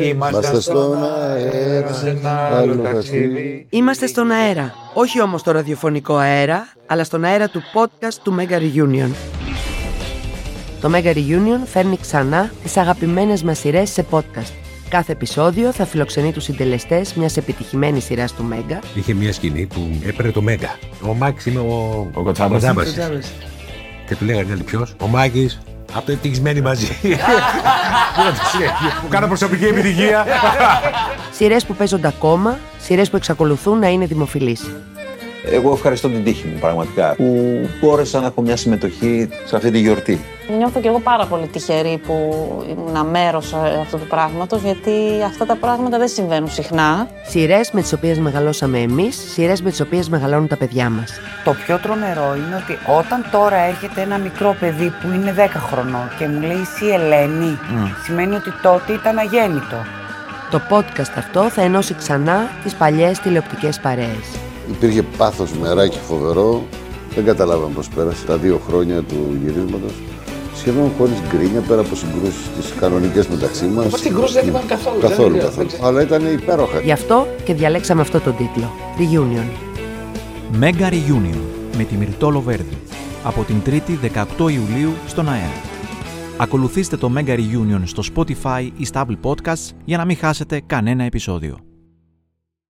Είμαστε στον αέρα, σε ένα άλλο ταξίδι. Είμαστε στον αέρα. Όχι όμως στο ραδιοφωνικό αέρα, αλλά στον αέρα του podcast του Mega Reunion. Το Mega Reunion φέρνει ξανά τις αγαπημένες μας σειρές σε podcast. Κάθε επεισόδιο θα φιλοξενεί τους συντελεστές μιας επιτυχημένης σειράς του Mega Είχε μια σκηνή που έπαιρνε το Μέγκα. Ο Μάκης είναι ο, Ο Κοτσάμπας. Και του λέγανε οι άλλοι ποιος; Ο Μάκης. Από το ευτυχισμένοι μαζί. Που κάνω προσωπική επιτυχία. Σειρές που παίζονται ακόμα, σειρές που εξακολουθούν να είναι δημοφιλείς. Εγώ ευχαριστώ την τύχη μου πραγματικά που μπόρεσα να έχω μια συμμετοχή σε αυτή τη γιορτή. Νιώθω και εγώ πάρα πολύ τυχερή που ήμουν μέρο αυτού του πράγματος, γιατί αυτά τα πράγματα δεν συμβαίνουν συχνά. Σειρές με τις οποίες μεγαλώσαμε εμείς, σειρές με τις οποίες μεγαλώνουν τα παιδιά μας. Το πιο τρομερό είναι ότι όταν τώρα έρχεται ένα μικρό παιδί που είναι 10 χρονών και μου λέει εσύ Ελένη, σημαίνει ότι τότε ήταν αγέννητο. Το podcast αυτό θα ενώσει ξανά τις παλιές τηλεοπτικές παρέες. Υπήρχε πάθος μεράκι φοβερό. Δεν καταλάβαμε πώς πέρασε τα δύο χρόνια του γυρίσματος. Σχεδόν χωρίς γκρίνια, πέρα από συγκρούσεις τις κανονικές μεταξύ μας. Μα συγκρούσεις δεν θυμάμαι καθόλου, Καθόλου, δεν- καθόλου. Αλλά ήταν υπέροχα. Γι' αυτό και διαλέξαμε αυτό τον τίτλο. Reunion. Mega Reunion με τη Μυρτό Λοβέρδη από την 3η 18 Ιουλίου στον αέρα. Ακολουθήστε το Mega Reunion στο Spotify ή στα Apple Podcasts για να μην χάσετε κανένα επεισόδιο.